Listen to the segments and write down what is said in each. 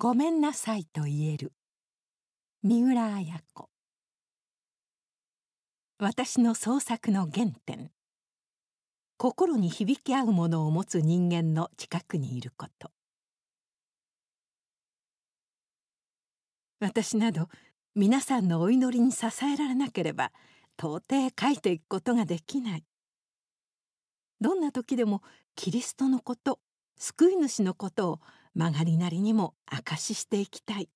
ごめんなさいと言える。三浦綾子。私の創作の原点。心に響き合うものを持つ人間の近くにいること。私など皆さんのお祈りに支えられなければ到底書いていくことができない。どんな時でもキリストのこと救い主のことを曲がりなりにも証ししていきたい。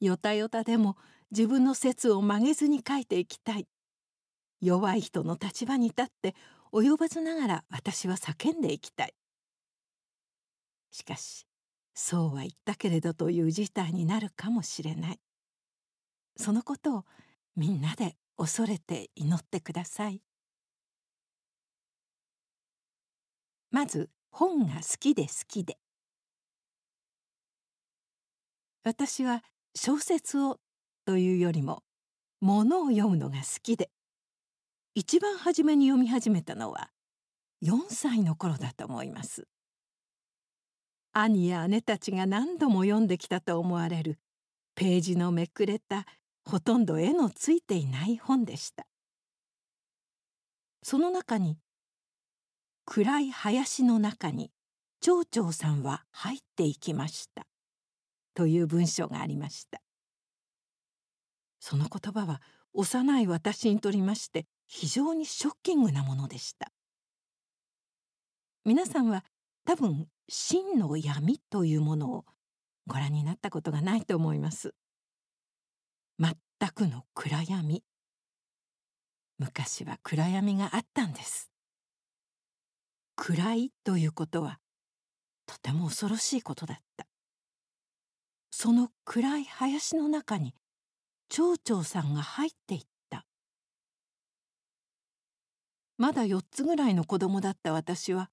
よたよたでも自分の説を曲げずに書いていきたい。弱い人の立場に立って及ばずながら私は叫んでいきたい。しかしそうは言ったけれどという事態になるかもしれない。そのことをみんなで恐れて祈ってください。まず本が好きで好きで。私は小説をというよりも物を読むのが好きで一番初めに読み始めたのは4歳の頃だと思います。兄や姉たちが何度も読んできたと思われるページのめくれたほとんど絵のついていない本でした。その中に「暗い林の中に町長さんは入っていきました」という文章がありました。その言葉は幼い私にとりまして非常にショッキングなものでした。皆さんは多分真の闇というものをご覧になったことがないと思います。全くの暗闇。昔は暗闇があったんです。暗いということはとても恐ろしいことだった。その暗い林の中に町長さんが入っていった。まだ4つぐらいの子供だった私は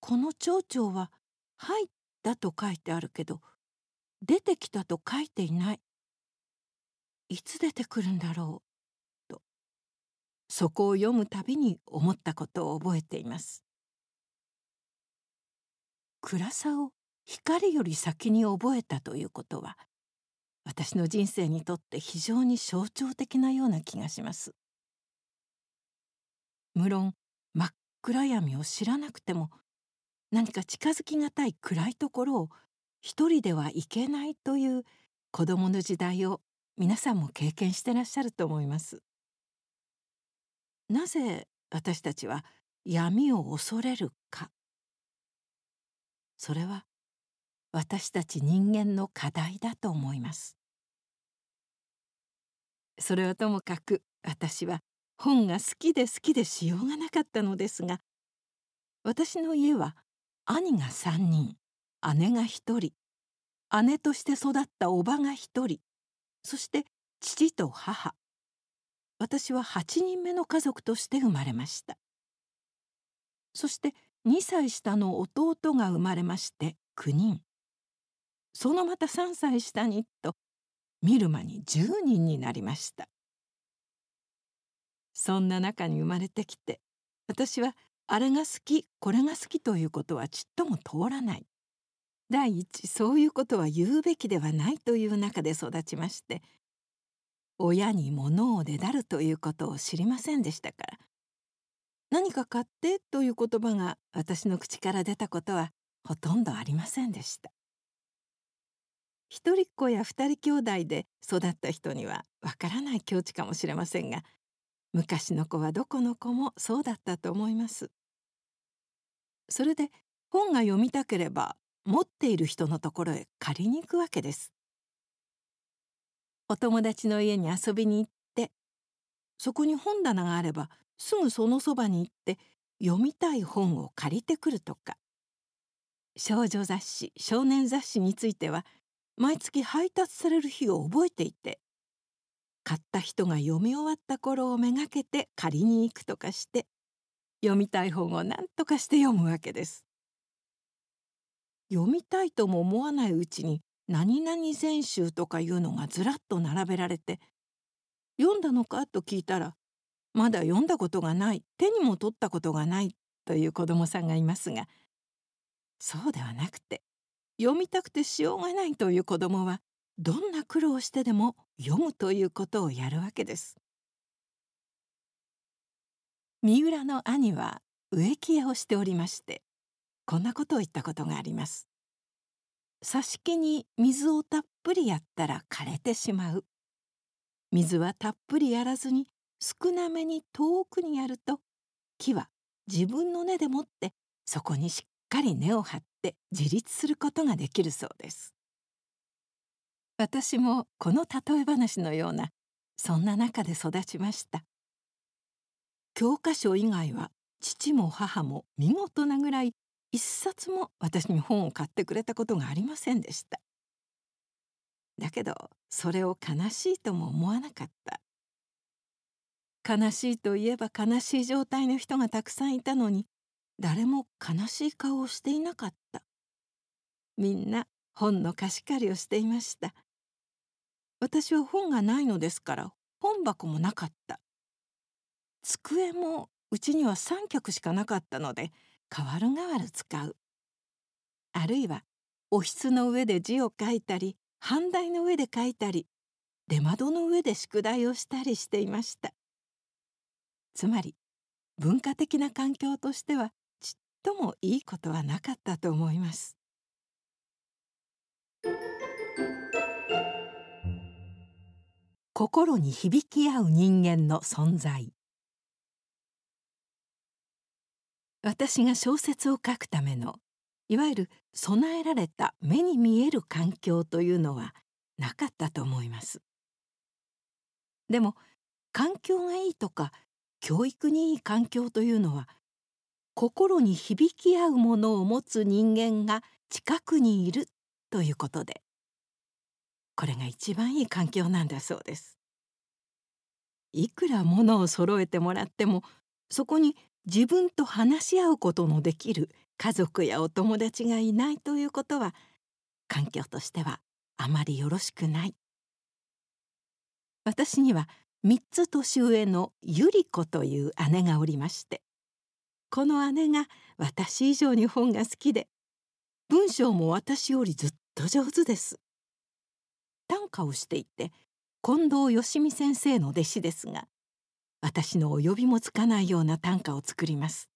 この町長は「入った」と書いてあるけど出てきたと書いていない。いつ出てくるんだろうとそこを読むたびに思ったことを覚えています。暗さを光より先に覚えたということは私の人生にとって非常に象徴的なような気がします無論真っ暗闇を知らなくても何か近づきがたい暗いところを一人ではいけないという子供の時代を皆さんも経験してらっしゃると思います。なぜ私たちは闇を恐れるかそれは私たち人間の課題だと思います。それはともかく私は本が好きで好きでしようがなかったのですが私の家は兄が3人姉が1人姉として育った叔母が1人そして父と母私は8人目の家族として生まれました。そして2歳下の弟が生まれまして9人。そのまた3歳下にと見る間に10人になりました。そんな中に生まれてきて私はあれが好きこれが好きということはちっとも通らない第一そういうことは言うべきではないという中で育ちまして親に物をねだるということを知りませんでしたから何か買ってという言葉が私の口から出たことはほとんどありませんでした。一人っ子や二人兄弟で育った人にはわからない境地かもしれませんが昔の子はどこの子もそうだったと思います。それで本が読みたければ持っている人のところへ借りに行くわけです。お友達の家に遊びに行ってそこに本棚があればすぐそのそばに行って読みたい本を借りてくるとか。少女雑誌少年雑誌については毎月配達される日を覚えていて買った人が読み終わった頃をめがけて借りに行くとかして読みたい本を何とかして読むわけです。読みたいとも思わないうちに何々全集とかいうのがずらっと並べられて「読んだのか?」と聞いたら「まだ読んだことがない手にも取ったことがない」という子どもさんがいますがそうではなくて読みたくてしようがないという子供はどんな苦労してでも読むということをやるわけです。三浦の兄は植木屋をしておりましてこんなことを言ったことがあります。挿し木に水をたっぷりやったら枯れてしまう。水はたっぷりやらずに少なめに遠くにやると木は自分の根でもってそこにしっかり根を張って自立することができるそうです。私もこの例え話のようなそんな中で育ちました。教科書以外は父も母も見事なぐらい一冊も私に本を買ってくれたことがありませんでした。だけどそれを悲しいとも思わなかった。悲しいといえば悲しい状態の人がたくさんいたのに誰も悲しい顔をしていなかった。みんな本の貸し借りをしていました。私は本がないのですから本箱もなかった。机もうちには3脚しかなかったので代わる代わる使う。あるいはおひつの上で字を書いたり半台の上で書いたり出窓の上で宿題をしたりしていました。つまり文化的な環境としてはともいいことはなかったと思います。心に響き合う人間の存在。私が小説を書くためのいわゆる備えられた目に見える環境というのはなかったと思います。でも環境がいいとか教育にいい環境というのは心に響き合うものを持つ人間が近くにいるということで。これが一番いい環境なんだそうです。いくらものを揃えてもらってもそこに自分と話し合うことのできる家族やお友達がいないということは環境としてはあまりよろしくない。私には3つ年上のゆり子という姉がおりましてこの姉が私以上に本が好きで文章も私よりずっと上手です。短歌をしていて近藤芳美先生の弟子ですが私のお呼びもつかないような短歌を作ります。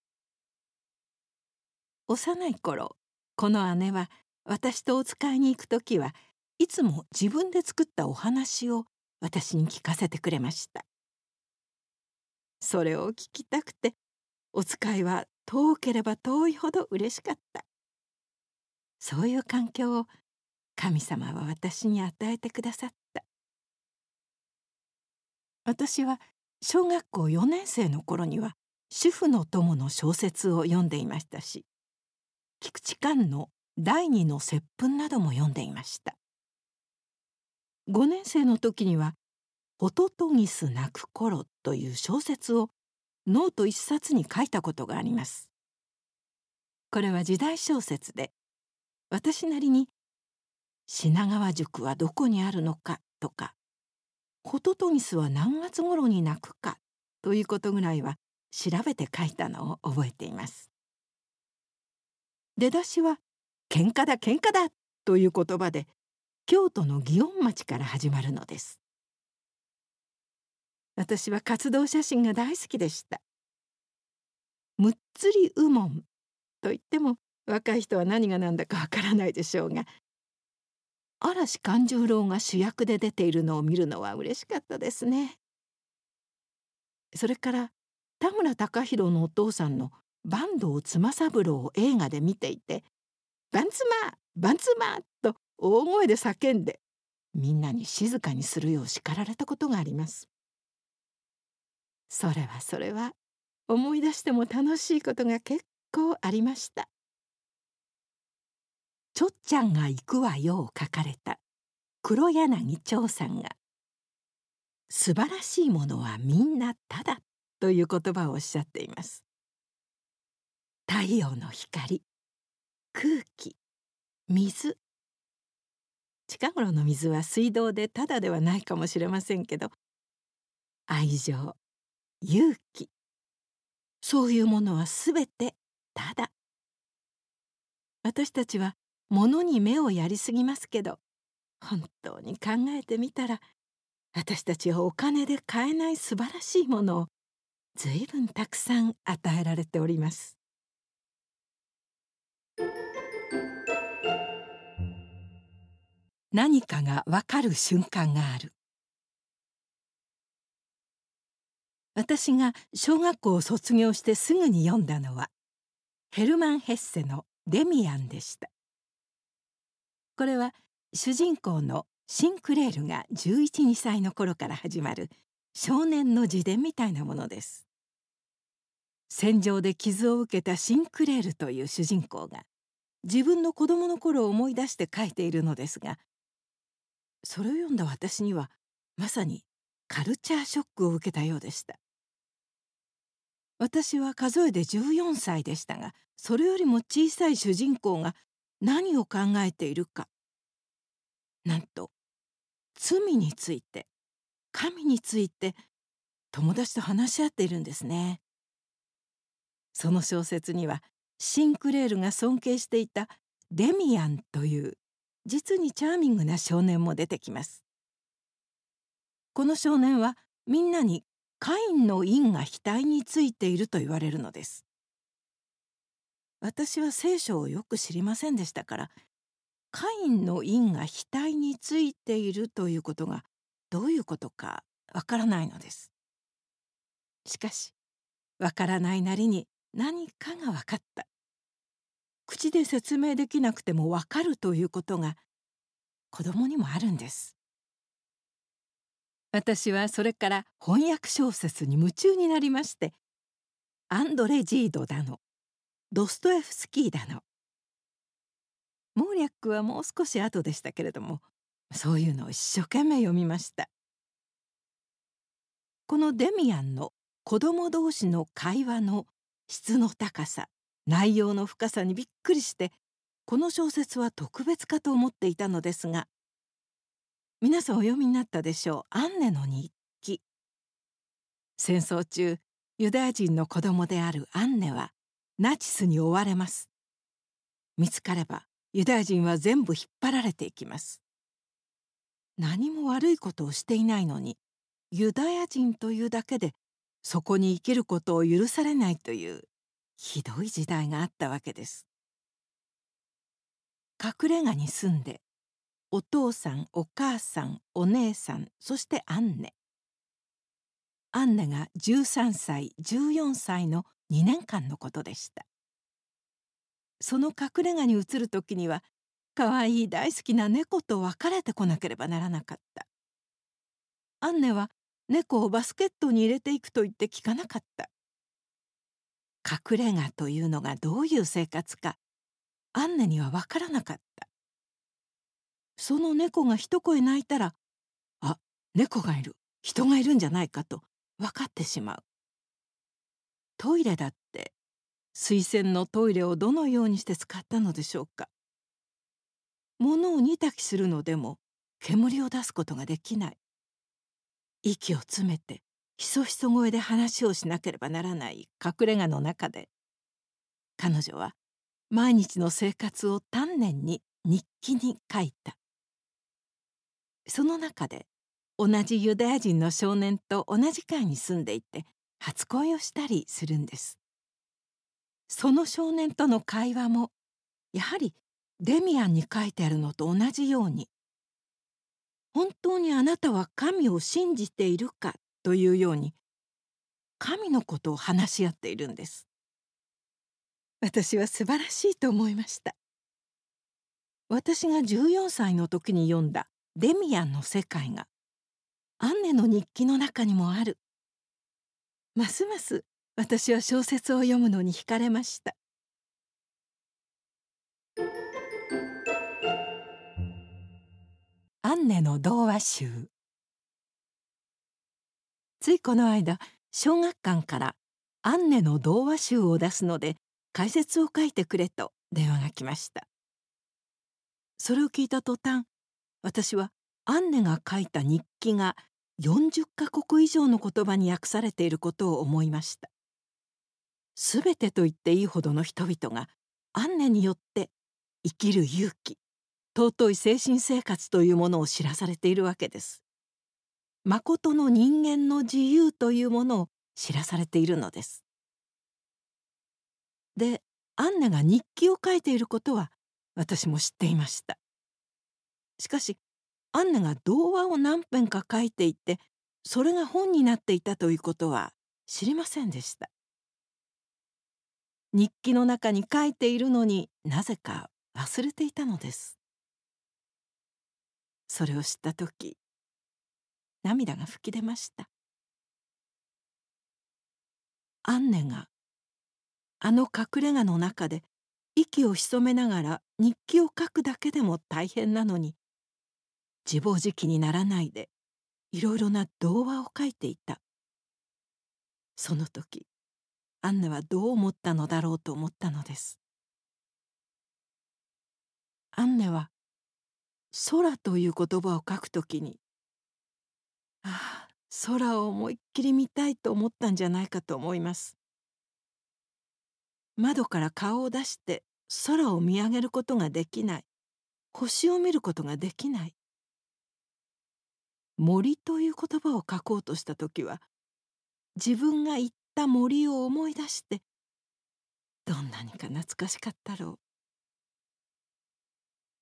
幼い頃この姉は私とお使いに行く時はいつも自分で作ったお話を私に聞かせてくれました。それを聞きたくてお使いは遠ければ遠いほど嬉しかった。そういう環境を神様は私に与えてくださった。私は小学校4年生の頃には主婦の友の小説を読んでいましたし菊池寛の第二の接吻なども読んでいました。5年生の時には「ホトトギス鳴く頃」という小説をノート一冊に書いたことがあります。これは時代小説で私なりに「品川塾はどこにあるのか」とかホトトギスは何月頃に鳴くかということぐらいは調べて書いたのを覚えています。出だしは喧嘩だ喧嘩だという言葉で京都の祇園町から始まるのです。私は活動写真が大好きでしたむっつりうもんと言っても若い人は何が何だかわからないでしょうが嵐勘十郎が主役で出ているのを見るのは嬉しかったですねそれから田村隆弘のお父さんの坂東妻三郎を映画で見ていて「バンツマーバンツマー!」と大声で叫んでみんなに静かにするよう叱られたことがありますそれはそれは思い出しても楽しいことが結構ありました。ちょっちゃんが行くわよ」を書かれた黒柳長さんが「素晴らしいものはみんなただ」という言葉をおっしゃっています。太陽の光空気水。近頃の水は水道でただではないかもしれませんけど愛情。勇気。そういうものはすべてただ。私たちは物に目をやりすぎますけど本当に考えてみたら私たちはお金で買えない素晴らしいものをずいぶんたくさん与えられております。何かがわかる瞬間がある。私が小学校を卒業してすぐに読んだのはヘルマン・ヘッセの「デミアン」でした。これは主人公のシンクレールが112歳の頃から始まる少年の自伝みたいなものです。戦場で傷を受けたシンクレールという主人公が自分の子供の頃を思い出して書いているのですがそれを読んだ私にはまさにカルチャーショックを受けたようでした。私は数えで14歳でしたがそれよりも小さい主人公が何を考えているか。なんと罪について神について友達と話し合っているんですね。その小説にはシンクレールが尊敬していたデミアンという実にチャーミングな少年も出てきます。この少年はみんなにカインの因が額についていると言われるのです。私は聖書をよく知りませんでしたからカインの因が額についているということがどういうことかわからないのです。しかしわからないなりに何かが分かった。口で説明できなくてもわかるということが子供にもあるんです。私はそれから翻訳小説に夢中になりましてアンドレ・ジードだのドストエフスキーだの。モーリャックはもう少し後でしたけれどもそういうのを一生懸命読みました。このデミアンの子供同士の会話の質の高さ内容の深さにびっくりしてこの小説は特別かと思っていたのですが皆さんお読みになったでしょう。アンネの日記。戦争中ユダヤ人の子供であるアンネはナチスに追われます。見つかればユダヤ人は全部引っ張られていきます。何も悪いことをしていないのにユダヤ人というだけでそこに生きることを許されないというひどい時代があったわけです。隠れ家に住んでお父さんお母さんお姉さんそしてアンネ。アンネが13歳14歳の2年間のことでした。その隠れ家に移る時には可愛い大好きな猫と別れてこなければならなかったアンネは猫をバスケットに入れていくと言って聞かなかった隠れ家というのがどういう生活かアンネには分からなかった。その猫が一声鳴いたらあ猫がいる。人がいるんじゃないかと分かってしまう。トイレだって水洗のトイレをどのようにして使ったのでしょうか。物を煮炊きするのでも煙を出すことができない。息を詰めてひそひそ声で話をしなければならない隠れ家の中で。彼女は毎日の生活を丹念に日記に書いた。その中で同じユダヤ人の少年と同じ階に住んでいて初恋をしたりするんですその少年との会話もやはりデミアンに書いてあるのと同じように「本当にあなたは神を信じているか?」というように神のことを話し合っているんです私は素晴らしいと思いました私が14歳の時に読んだデミアンの世界がアンネの日記の中にもある。ますます私は小説を読むのに惹かれました。アンネの童話集。ついこの間小学館からアンネの童話集を出すので解説を書いてくれと電話が来ました。それを聞いた途端私はアンネが書いた日記が40カ国以上の言葉に訳されていることを思いましたすべてと言っていいほどの人々がアンネによって生きる勇気尊い精神生活というものを知らされているわけです。誠の人間の自由というものを知らされているのです。でアンネが日記を書いていることは私も知っていました。しかしアンネが童話を何編か書いていてそれが本になっていたということは知りませんでした。日記の中に書いているのになぜか忘れていたのです。それを知った時涙が吹き出ました。アンネがあの隠れ家の中で息を潜めながら日記を書くだけでも大変なのに自暴自棄にならないでいろいろな童話を書いていた。その時アンネはどう思ったのだろうと思ったのです。アンネは空という言葉を書くときにああ空を思いっきり見たいと思ったんじゃないかと思います。窓から顔を出して空を見上げることができない。星を見ることができない。森という言葉を書こうとした時は自分が行った森を思い出してどんなにか懐かしかったろう。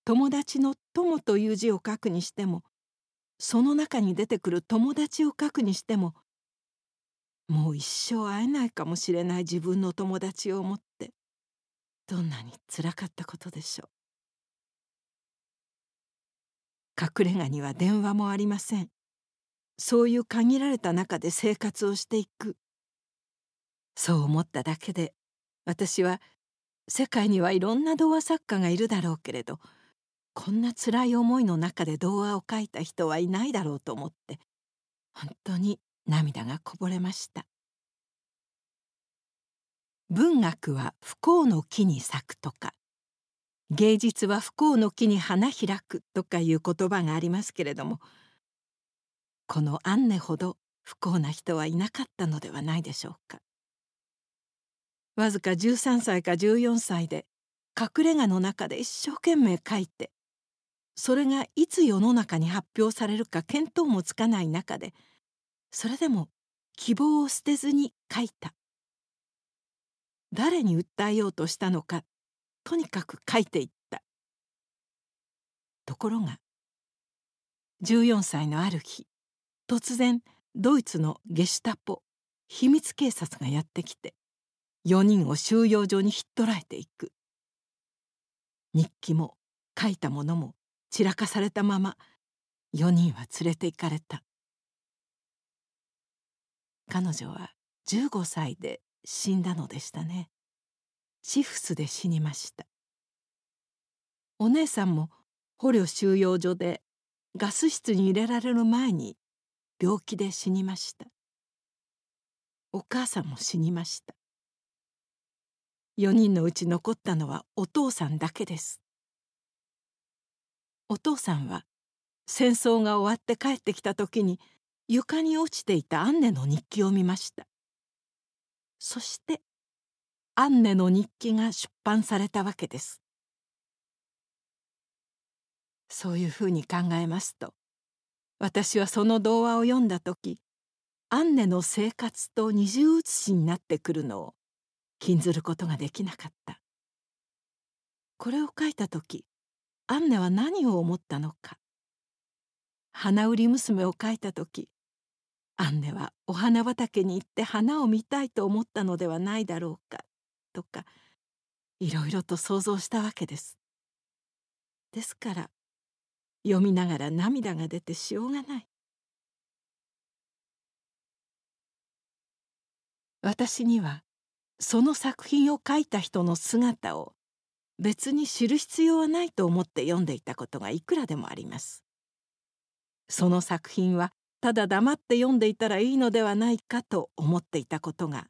友達の「友」という字を書くにしてもその中に出てくる友達を書くにしてももう一生会えないかもしれない自分の友達を思ってどんなにつらかったことでしょう。隠れ家には電話もありません。そういう限られた中で生活をしていく。そう思っただけで私は世界にはいろんな童話作家がいるだろうけれどこんな辛い思いの中で童話を書いた人はいないだろうと思って本当に涙がこぼれました。文学は不幸の木に咲くとか芸術は不幸の木に花開くとかいう言葉がありますけれどもこのアンネほど不幸な人はいなかったのではないでしょうか。わずか13歳か14歳で隠れ家の中で一生懸命書いてそれがいつ世の中に発表されるか見当もつかない中でそれでも希望を捨てずに書いた。誰に訴えようとしたのかとにかく書いていった。ところが14歳のある日突然ドイツのゲシュタポ秘密警察がやってきて4人を収容所にひっ捕らえていく。日記も書いたものも散らかされたまま4人は連れて行かれた。彼女は15歳で死んだのでしたね。チフスで死にました。お姉さんも捕虜収容所でガス室に入れられる前に病気で死にました。お母さんも死にました。4人のうち残ったのはお父さんだけです。お父さんは戦争が終わって帰ってきた時に床に落ちていたアンネの日記を見ました。そしてアンネの日記が出版されたわけです。そういうふうに考えますと私はその童話を読んだ時アンネの生活と二重写しになってくるのを禁ずることができなかった。これを書いた時アンネは何を思ったのか。花売り娘を描いた時アンネはお花畑に行って花を見たいと思ったのではないだろうか。とかいろいろと想像したわけです。ですから読みながら涙が出てしょうがない。私にはその作品を書いた人の姿を別に知る必要はないと思って読んでいたことがいくらでもあります。その作品はただ黙って読んでいたらいいのではないかと思っていたことが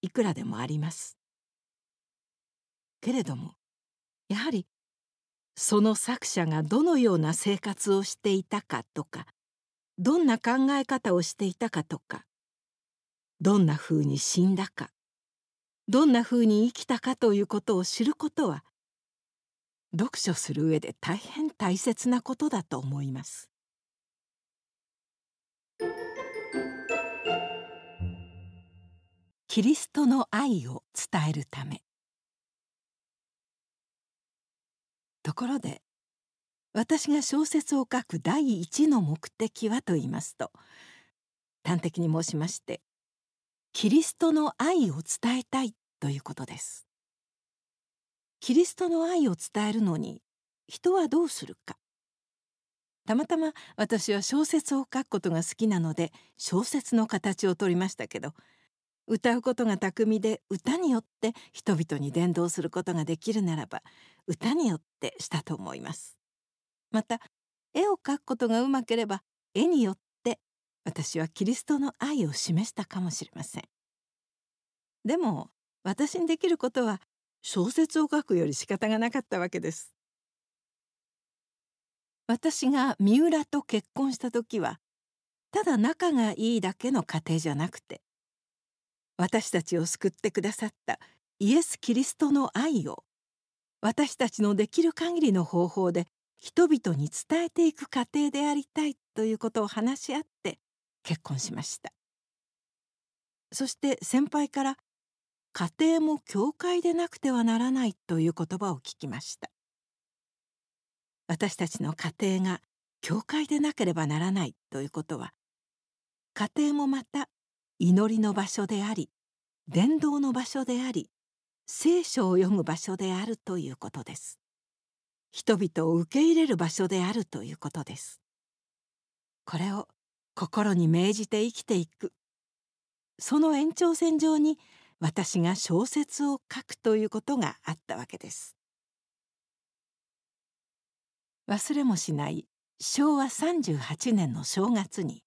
いくらでもあります。けれどもやはりその作者がどのような生活をしていたかとかどんな考え方をしていたかとかどんなふうに死んだかどんなふうに生きたかということを知ることは読書する上で大変大切なことだと思います。キリストの愛を伝えるため。ところで私が小説を書く第一の目的はと言いますと端的に申しましてキリストの愛を伝えたいということです。キリストの愛を伝えるのに人はどうするか。たまたま私は小説を書くことが好きなので小説の形をとりましたけど歌うことが巧みで歌によって人々に伝道することができるならば歌によってしたと思います。また絵を描くことがうまければ絵によって私はキリストの愛を示したかもしれません。でも私にできることは小説を書くより仕方がなかったわけです。私が三浦と結婚した時はただ仲がいいだけの家庭じゃなくて私たちを救ってくださったイエス・キリストの愛を私たちのできる限りの方法で人々に伝えていく過程でありたいということを話し合って結婚しました。そして先輩から家庭も教会でなくてはならないという言葉を聞きました。私たちの家庭が教会でなければならないということは家庭もまた祈りの場所であり伝道の場所であり聖書を読む場所であるということです。人々を受け入れる場所であるということです。これを心に銘じて生きていく。その延長線上に私が小説を書くということがあったわけです。忘れもしない昭和38年の正月に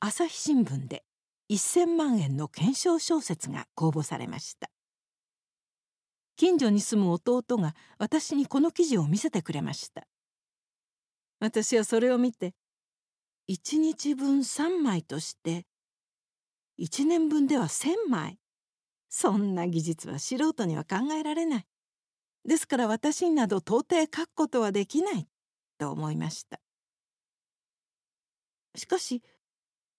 朝日新聞で1,000万円の懸賞小説が公募されました。近所に住む弟が私にこの記事を見せてくれました。私はそれを見て1日分3枚として1年分では1,000枚。そんな技術は素人には考えられない。ですから私になど到底書くことはできないと思いました。しかし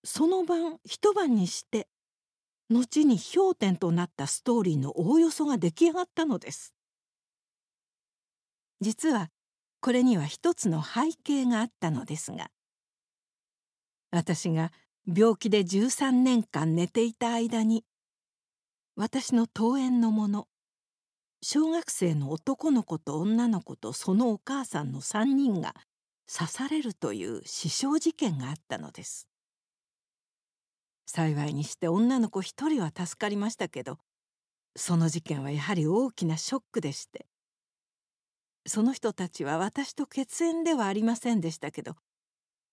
その晩一晩にして後に氷点となったストーリーのおおよそが出来上がったのです。実はこれには一つの背景があったのですが私が病気で13年間寝ていた間に私の登園の者小学生の男の子と女の子とそのお母さんの3人が刺されるという死傷事件があったのです。幸いにして女の子一人は助かりましたけどその事件はやはり大きなショックでして。その人たちは私と血縁ではありませんでしたけど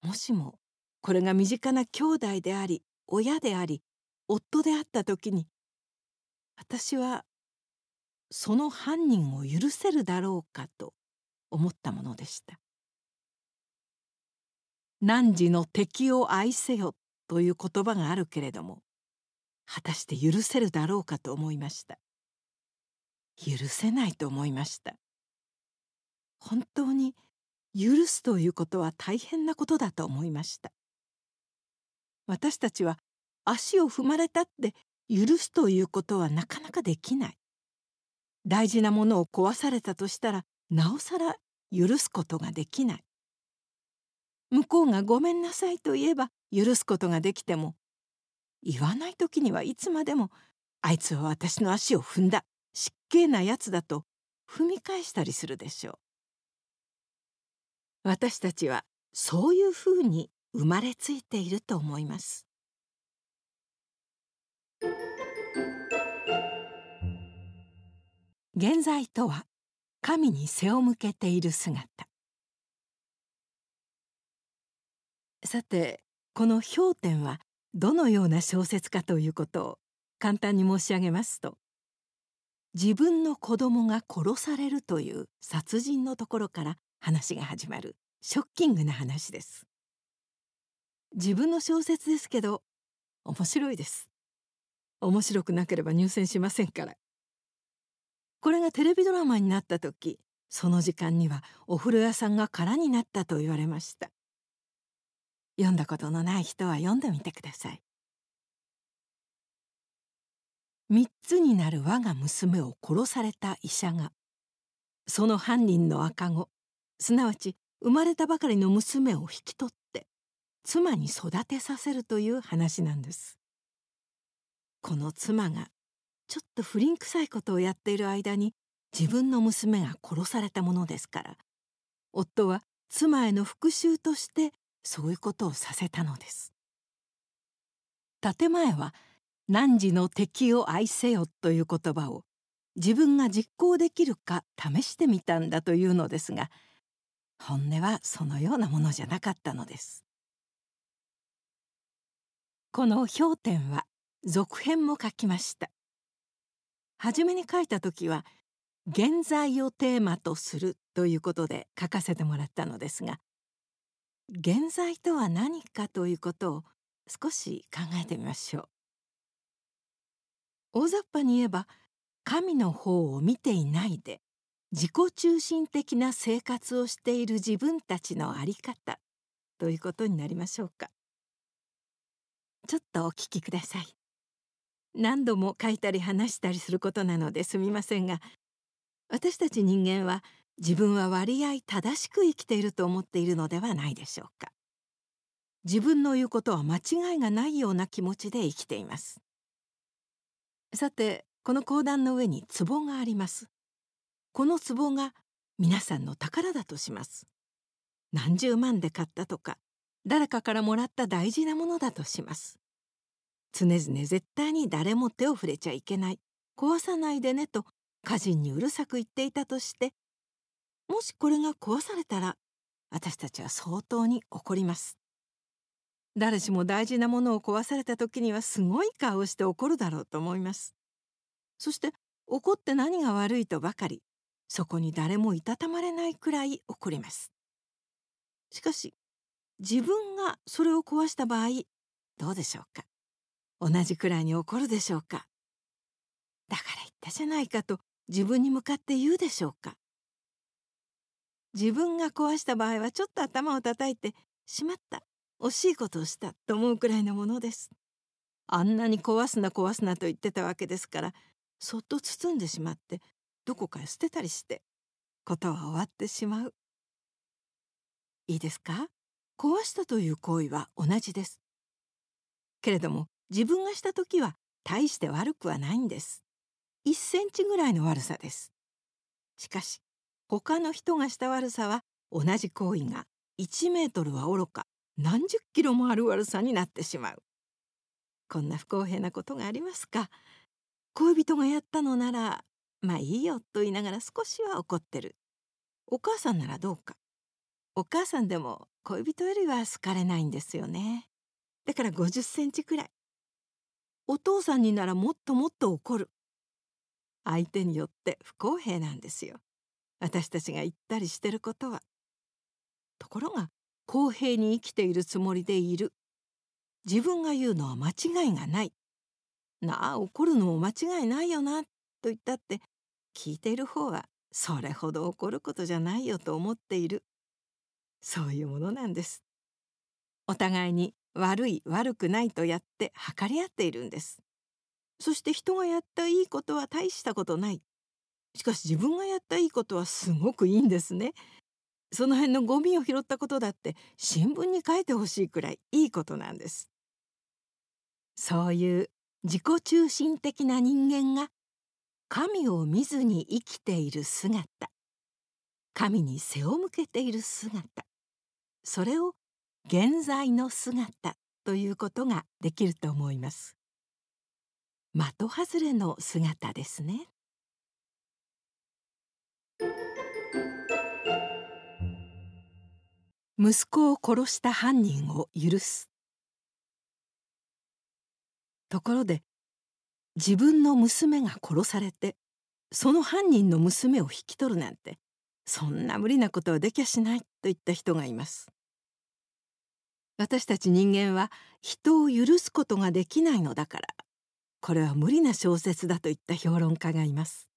もしもこれが身近な兄弟であり親であり夫であった時に私はその犯人を許せるだろうかと思ったものでした「汝の敵を愛せよ」という言葉があるけれども果たして許せるだろうかと思いました。許せないと思いました。本当に許すということは大変なことだと思いました。私たちは足を踏まれたって許すということはなかなかできない。大事なものを壊されたとしたらなおさら許すことができない。向こうがごめんなさいと言えば許すことができても言わない時にはいつまでもあいつは私の足を踏んだ失敬なやつだと踏み返したりするでしょう。私たちはそういうふうに生まれついていると思います。現在とは神に背を向けている姿。さてこの「氷点」はどのような小説かということを簡単に申し上げますと自分の子供が殺されるという殺人のところから話が始まるショッキングな話です。自分の小説ですけど面白いです。面白くなければ入選しませんから。これがテレビドラマになった時その時間にはお風呂屋さんが空になったと言われました。読んだことのない人は読んでみてください。三つになる我が娘を殺された医者がその犯人の赤子すなわち生まれたばかりの娘を引き取って妻に育てさせるという話なんです。この妻がちょっと不倫臭いことをやっている間に自分の娘が殺されたものですから夫は妻への復讐としてそういうことをさせたのです。建前は「汝の敵を愛せよ」という言葉を自分が実行できるか試してみたんだというのですが本音はそのようなものじゃなかったのです。この氷点は続編も書きました。初めに書いた時は現在をテーマとするということで書かせてもらったのですが現在とは何かということを少し考えてみましょう。大雑把に言えば神の方を見ていないで自己中心的な生活をしている自分たちの在り方ということになりましょうか。ちょっとお聞きください。何度も書いたり話したりすることなのですみませんが私たち人間は自分は割合正しく生きていると思っているのではないでしょうか。自分の言うことは間違いがないような気持ちで生きています。さてこの講談の上に壺があります。この壺が皆さんの宝だとします。何十万で買ったとか誰かからもらった大事なものだとします。常々絶対に誰も手を触れちゃいけない。壊さないでねと家人にうるさく言っていたとしてもしこれが壊されたら私たちは相当に怒ります。誰しも大事なものを壊された時にはすごい顔をして怒るだろうと思います。そして怒って何が悪いとばかりそこに誰もいたたまれないくらい怒ります。しかし自分がそれを壊した場合どうでしょうか？同じくらいに怒るでしょうか？だから言ったじゃないかと自分に向かって言うでしょうか？自分が壊した場合はちょっと頭を叩いてしまった惜しいことをしたと思うくらいのものです。あんなに壊すな壊すなと言ってたわけですからそっと包んでしまってどこかへ捨てたりしてことは終わってしまう。いいですか？壊したという行為は同じです。けれども自分がした時は大して悪くはないんです。1センチぐらいの悪さです。しかし他の人がした悪さは同じ行為が1メートルはおろか何十キロもある悪さになってしまう。こんな不公平なことがありますか？恋人がやったのならまあいいよと言いながら少しは怒ってる。お母さんならどうか？お母さんでも恋人よりは好かれないんですよね。だから50センチくらい。お父さんにならもっともっと怒る。相手によって不公平なんですよ。私たちが言ったりしてることは。ところが公平に生きているつもりでいる。自分が言うのは間違いがない。なあ怒るのも間違いないよなと言ったって聞いている方はそれほど怒ることじゃないよと思っている。そういうものなんです。お互いに悪い悪くないとやって測り合っているんです。そして人がやったいいことは大したことない。しかし自分がやったいいことはすごくいいんですね。その辺のゴミを拾ったことだって新聞に書いてほしいくらいいいことなんです。そういう自己中心的な人間が神を見ずに生きている姿。神に背を向けている姿。それを現在の姿ということができると思います。的外れの姿ですね。息子を殺した犯人を許す。ところで自分の娘が殺されてその犯人の娘を引き取るなんてそんな無理なことはできやしないと言った人がいます。私たち人間は人を許すことができないのだからこれは無理な小説だといった評論家がいます。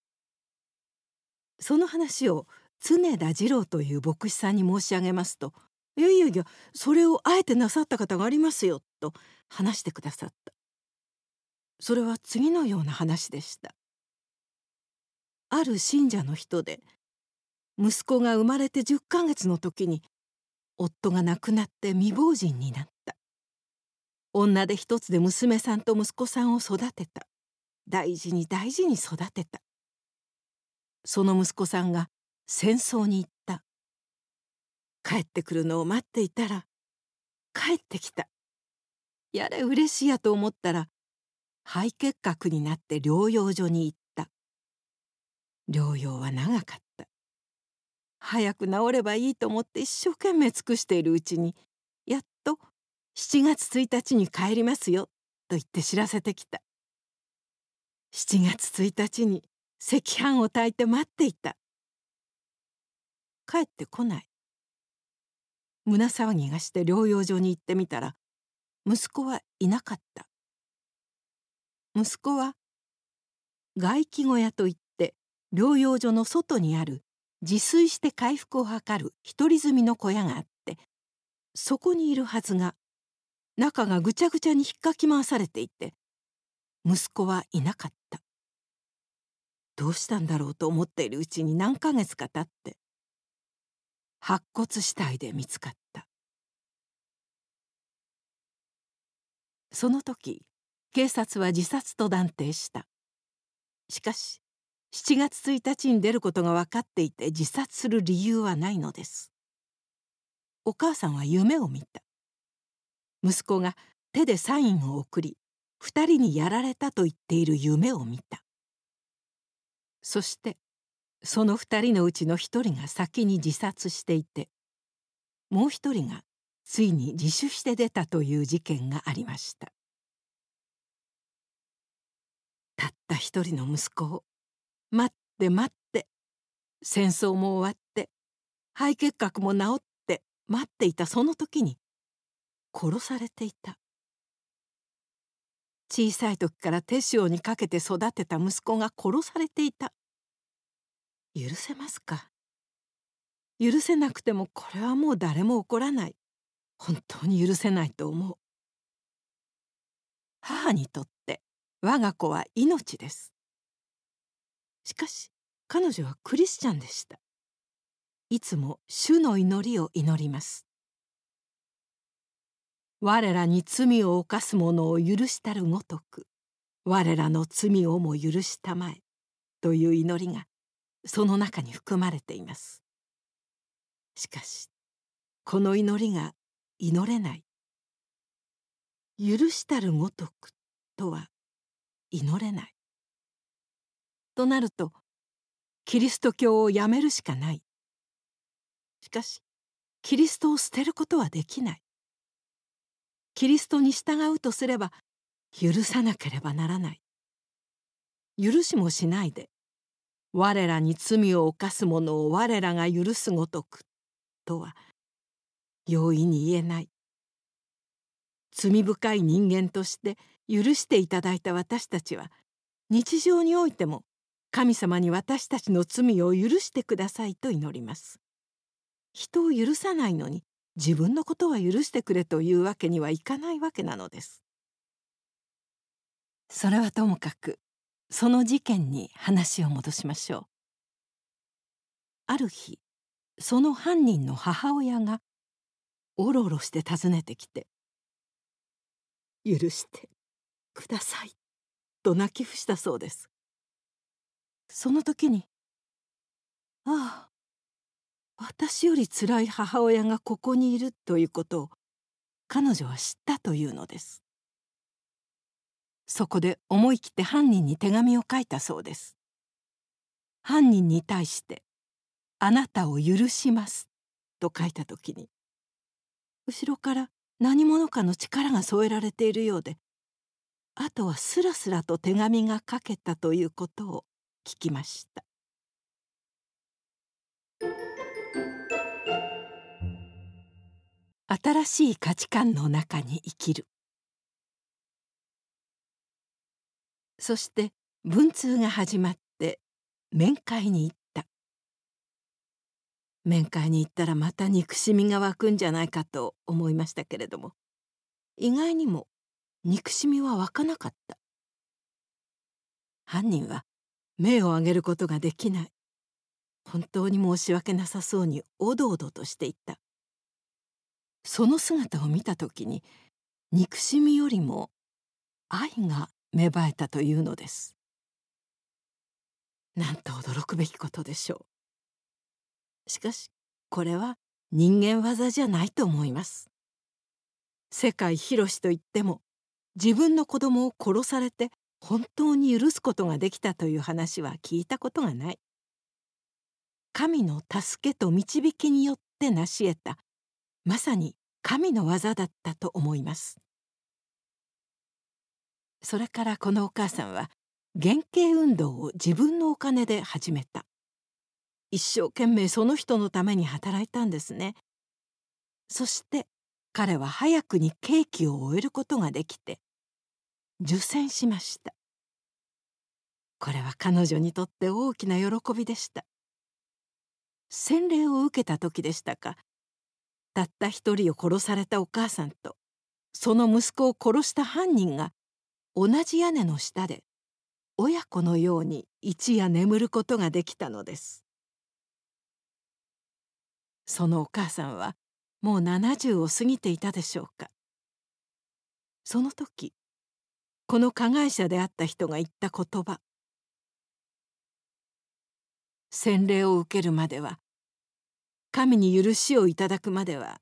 その話を常田次郎という牧師さんに申し上げますと「いやいやそれをあえてなさった方がありますよ」と話してくださった。それは次のような話でした。ある信者の人で息子が生まれて10ヶ月の時に夫が亡くなって未亡人になった。女で一つで娘さんと息子さんを育てた。大事に大事に育てた。その息子さんが戦争に行っ帰ってくるのを待っていたら帰ってきた。やれ嬉しいやと思ったら肺結核になって療養所に行った。療養は長かった。早く治ればいいと思って一生懸命尽くしているうちにやっと7月1日に帰りますよと言って知らせてきた。7月1日に赤飯を炊いて待っていた。帰ってこない。胸騒ぎがして療養所に行ってみたら息子はいなかった。息子は外気小屋といって療養所の外にある自炊して回復を図る一人住みの小屋があってそこにいるはずが中がぐちゃぐちゃに引っかき回されていて息子はいなかった。どうしたんだろうと思っているうちに何ヶ月か経って白骨死体で見つかった。その時警察は自殺と断定した。しかし7月1日に出ることが分かっていて自殺する理由はないのです。お母さんは夢を見た。息子が手でサインを送り二人にやられたと言っている夢を見た。そしてその二人のうちの一人が先に自殺していてもう一人がついに自首して出たという事件がありました。たった一人の息子を待って待って戦争も終わって肺結核も治って待っていたその時に殺されていた。小さい時から手塩にかけて育てた息子が殺されていた。許せますか？許せなくてもこれはもう誰も怒らない。本当に許せないと思う。母にとって我が子は命です。しかし彼女はクリスチャンでした。いつも主の祈りを祈ります。我らに罪を犯す者を許したるごとく我らの罪をも許したまえという祈りがその中に含まれています。しかしこの祈りが祈れない。許したるごとくとは祈れない。となるとキリスト教をやめるしかない。しかしキリストを捨てることはできない。キリストに従うとすれば許さなければならない。許しもしないで我らに罪を犯す者を我らが許すごとくとは容易に言えない。罪深い人間として許していただいた私たちは日常においても神様に私たちの罪を許してくださいと祈ります。人を許さないのに自分のことは許してくれというわけにはいかないわけなのです。それはともかくその事件に話を戻しましょう。ある日その犯人の母親がおろおろして訪ねてきて「許してください」と泣き伏したそうです。その時に「ああ私よりつらい母親がここにいるということを彼女は知ったというのです。そこで思い切って犯人に手紙を書いたそうです。犯人に対して「あなたを許します」と書いた時に後ろから何者かの力が添えられているようであとはスラスラと手紙が書けたということを聞きました。新しい価値観の中に生きる。そして文通が始まって面会に行った。面会に行ったらまた憎しみが湧くんじゃないかと思いましたけれども。意外にも憎しみは湧かなかった。犯人は目を上げることができない。本当に申し訳なさそうにおどおどとしていった。その姿を見た時に憎しみよりも愛が芽生えたというのです。なんと驚くべきことでしょう。しかしこれは人間技じゃないと思います。世界広しといっても自分の子供を殺されて本当に許すことができたという話は聞いたことがない。神の助けと導きによって成し得たまさに神の技だったと思います。それからこのお母さんは原型運動を自分のお金で始めた。一生懸命その人のために働いたんですね。そして彼は早くに刑期を終えることができて受選しました。これは彼女にとって大きな喜びでした。洗礼を受けた時でしたか。たった一人を殺されたお母さんとその息子を殺した犯人が同じ屋根の下で親子のように一夜眠ることができたのです。そのお母さんはもう70を過ぎていたでしょうか。その時この加害者であった人が言った言葉洗礼を受けるまでは神に許しをいただくまでは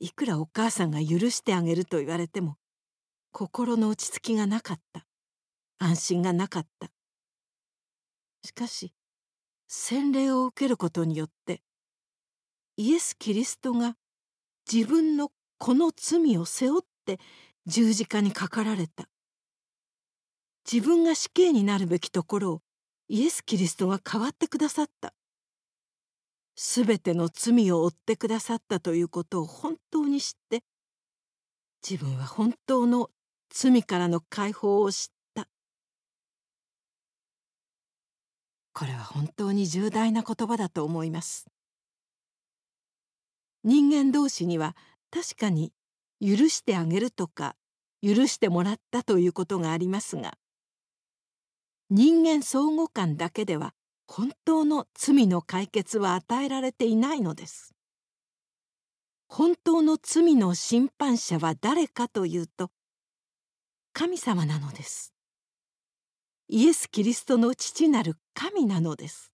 いくらお母さんが許してあげると言われても心の落ち着きがなかった。安心がなかった。しかし洗礼を受けることによってイエス・キリストが自分のこの罪を背負って十字架にかかられた。自分が死刑になるべきところをイエス・キリストが変わってくださった。すべての罪を負ってくださったということを本当に知って自分は本当の罪からの解放を知った。これは本当に重大な言葉だと思います。人間同士には確かに許してあげるとか許してもらったということがありますが人間相互間だけでは本当の罪の解決は与えられていないのです。本当の罪の審判者は誰かというと神様なのです。イエス・キリストの父なる神なのです。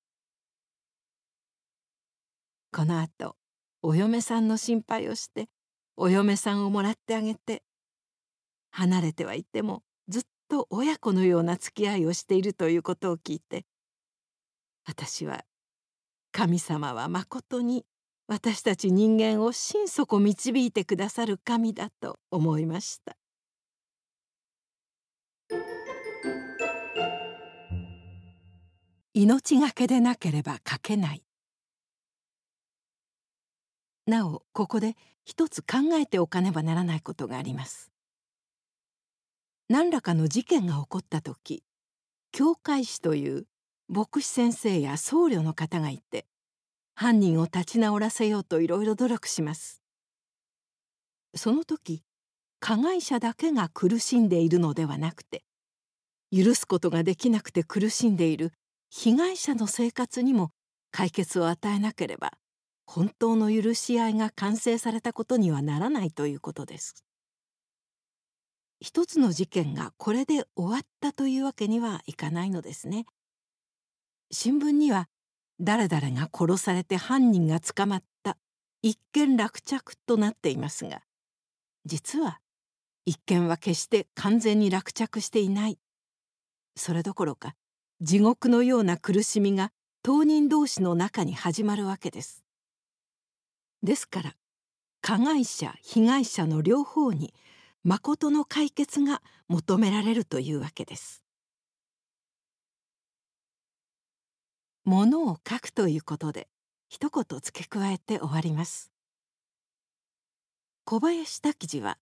この後お嫁さんの心配をしてお嫁さんをもらってあげて離れてはいてもずっと親子のような付き合いをしているということを聞いて私は神様はまことに私たち人間を心底導いてくださる神だと思いました。命がけでなければ書けない。なおここで一つ考えておかねばならないことがあります。何らかの事件が起こった時教会士という牧師先生や僧侶の方がいて犯人を立ち直らせようといろいろ努力します。その時加害者だけが苦しんでいるのではなくて許すことができなくて苦しんでいる被害者の生活にも解決を与えなければ本当の許し合いが完成されたことにはならないということです一つの事件がこれで終わったというわけにはいかないのですね。新聞には誰々が殺されて犯人が捕まった一件落着となっていますが実は一件は決して完全に落着していないそれどころか地獄のような苦しみが当人同士の中に始まるわけです。ですから加害者被害者の両方に誠の解決が求められるというわけです。ものを書くということで一言付け加えて終わります。小林滝次は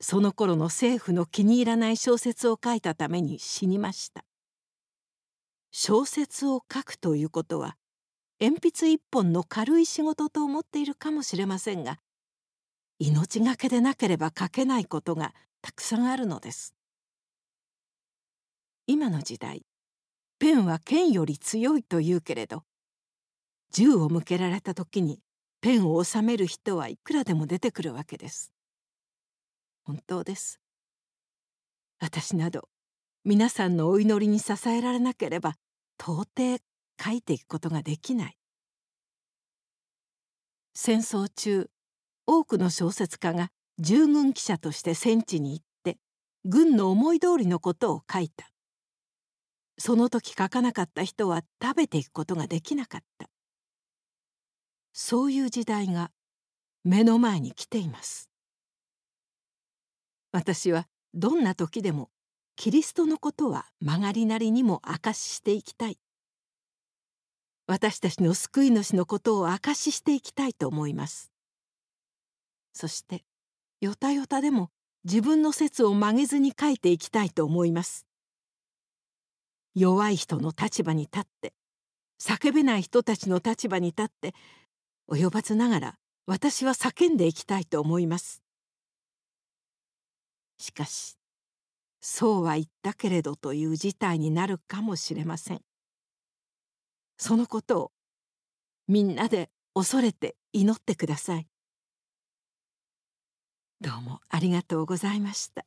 その頃の政府の気に入らない小説を書いたために死にました。小説を書くということは鉛筆一本の軽い仕事と思っているかもしれませんが命がけでなければ書けないことがたくさんあるのです今の時代ペンは剣より強いと言うけれど銃を向けられた時にペンを収める人はいくらでも出てくるわけです本当です。私など皆さんのお祈りに支えられなければ到底書いていくことができない。戦争中多くの小説家が従軍記者として戦地に行って軍の思い通りのことを書いた。その時書かなかった人は食べていくことができなかった。そういう時代が目の前に来ています。私はどんな時でもキリストのことは曲がりなりにも証ししていきたい。私たちの救い主のことを証ししていきたいと思います。そしてよたよたでも自分の説を曲げずに書いていきたいと思います。弱い人の立場に立って叫べない人たちの立場に立って及ばずながら私は叫んでいきたいと思います。しかしそうは言ったけれどという事態になるかもしれません。そのことをみんなで恐れて祈ってください。どうもありがとうございました。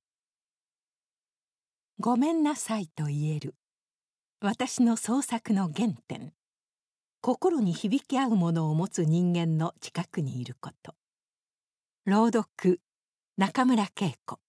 ごめんなさいと言える。私の創作の原点。心に響き合うものを持つ人間の近くにいること。朗読中村恵子。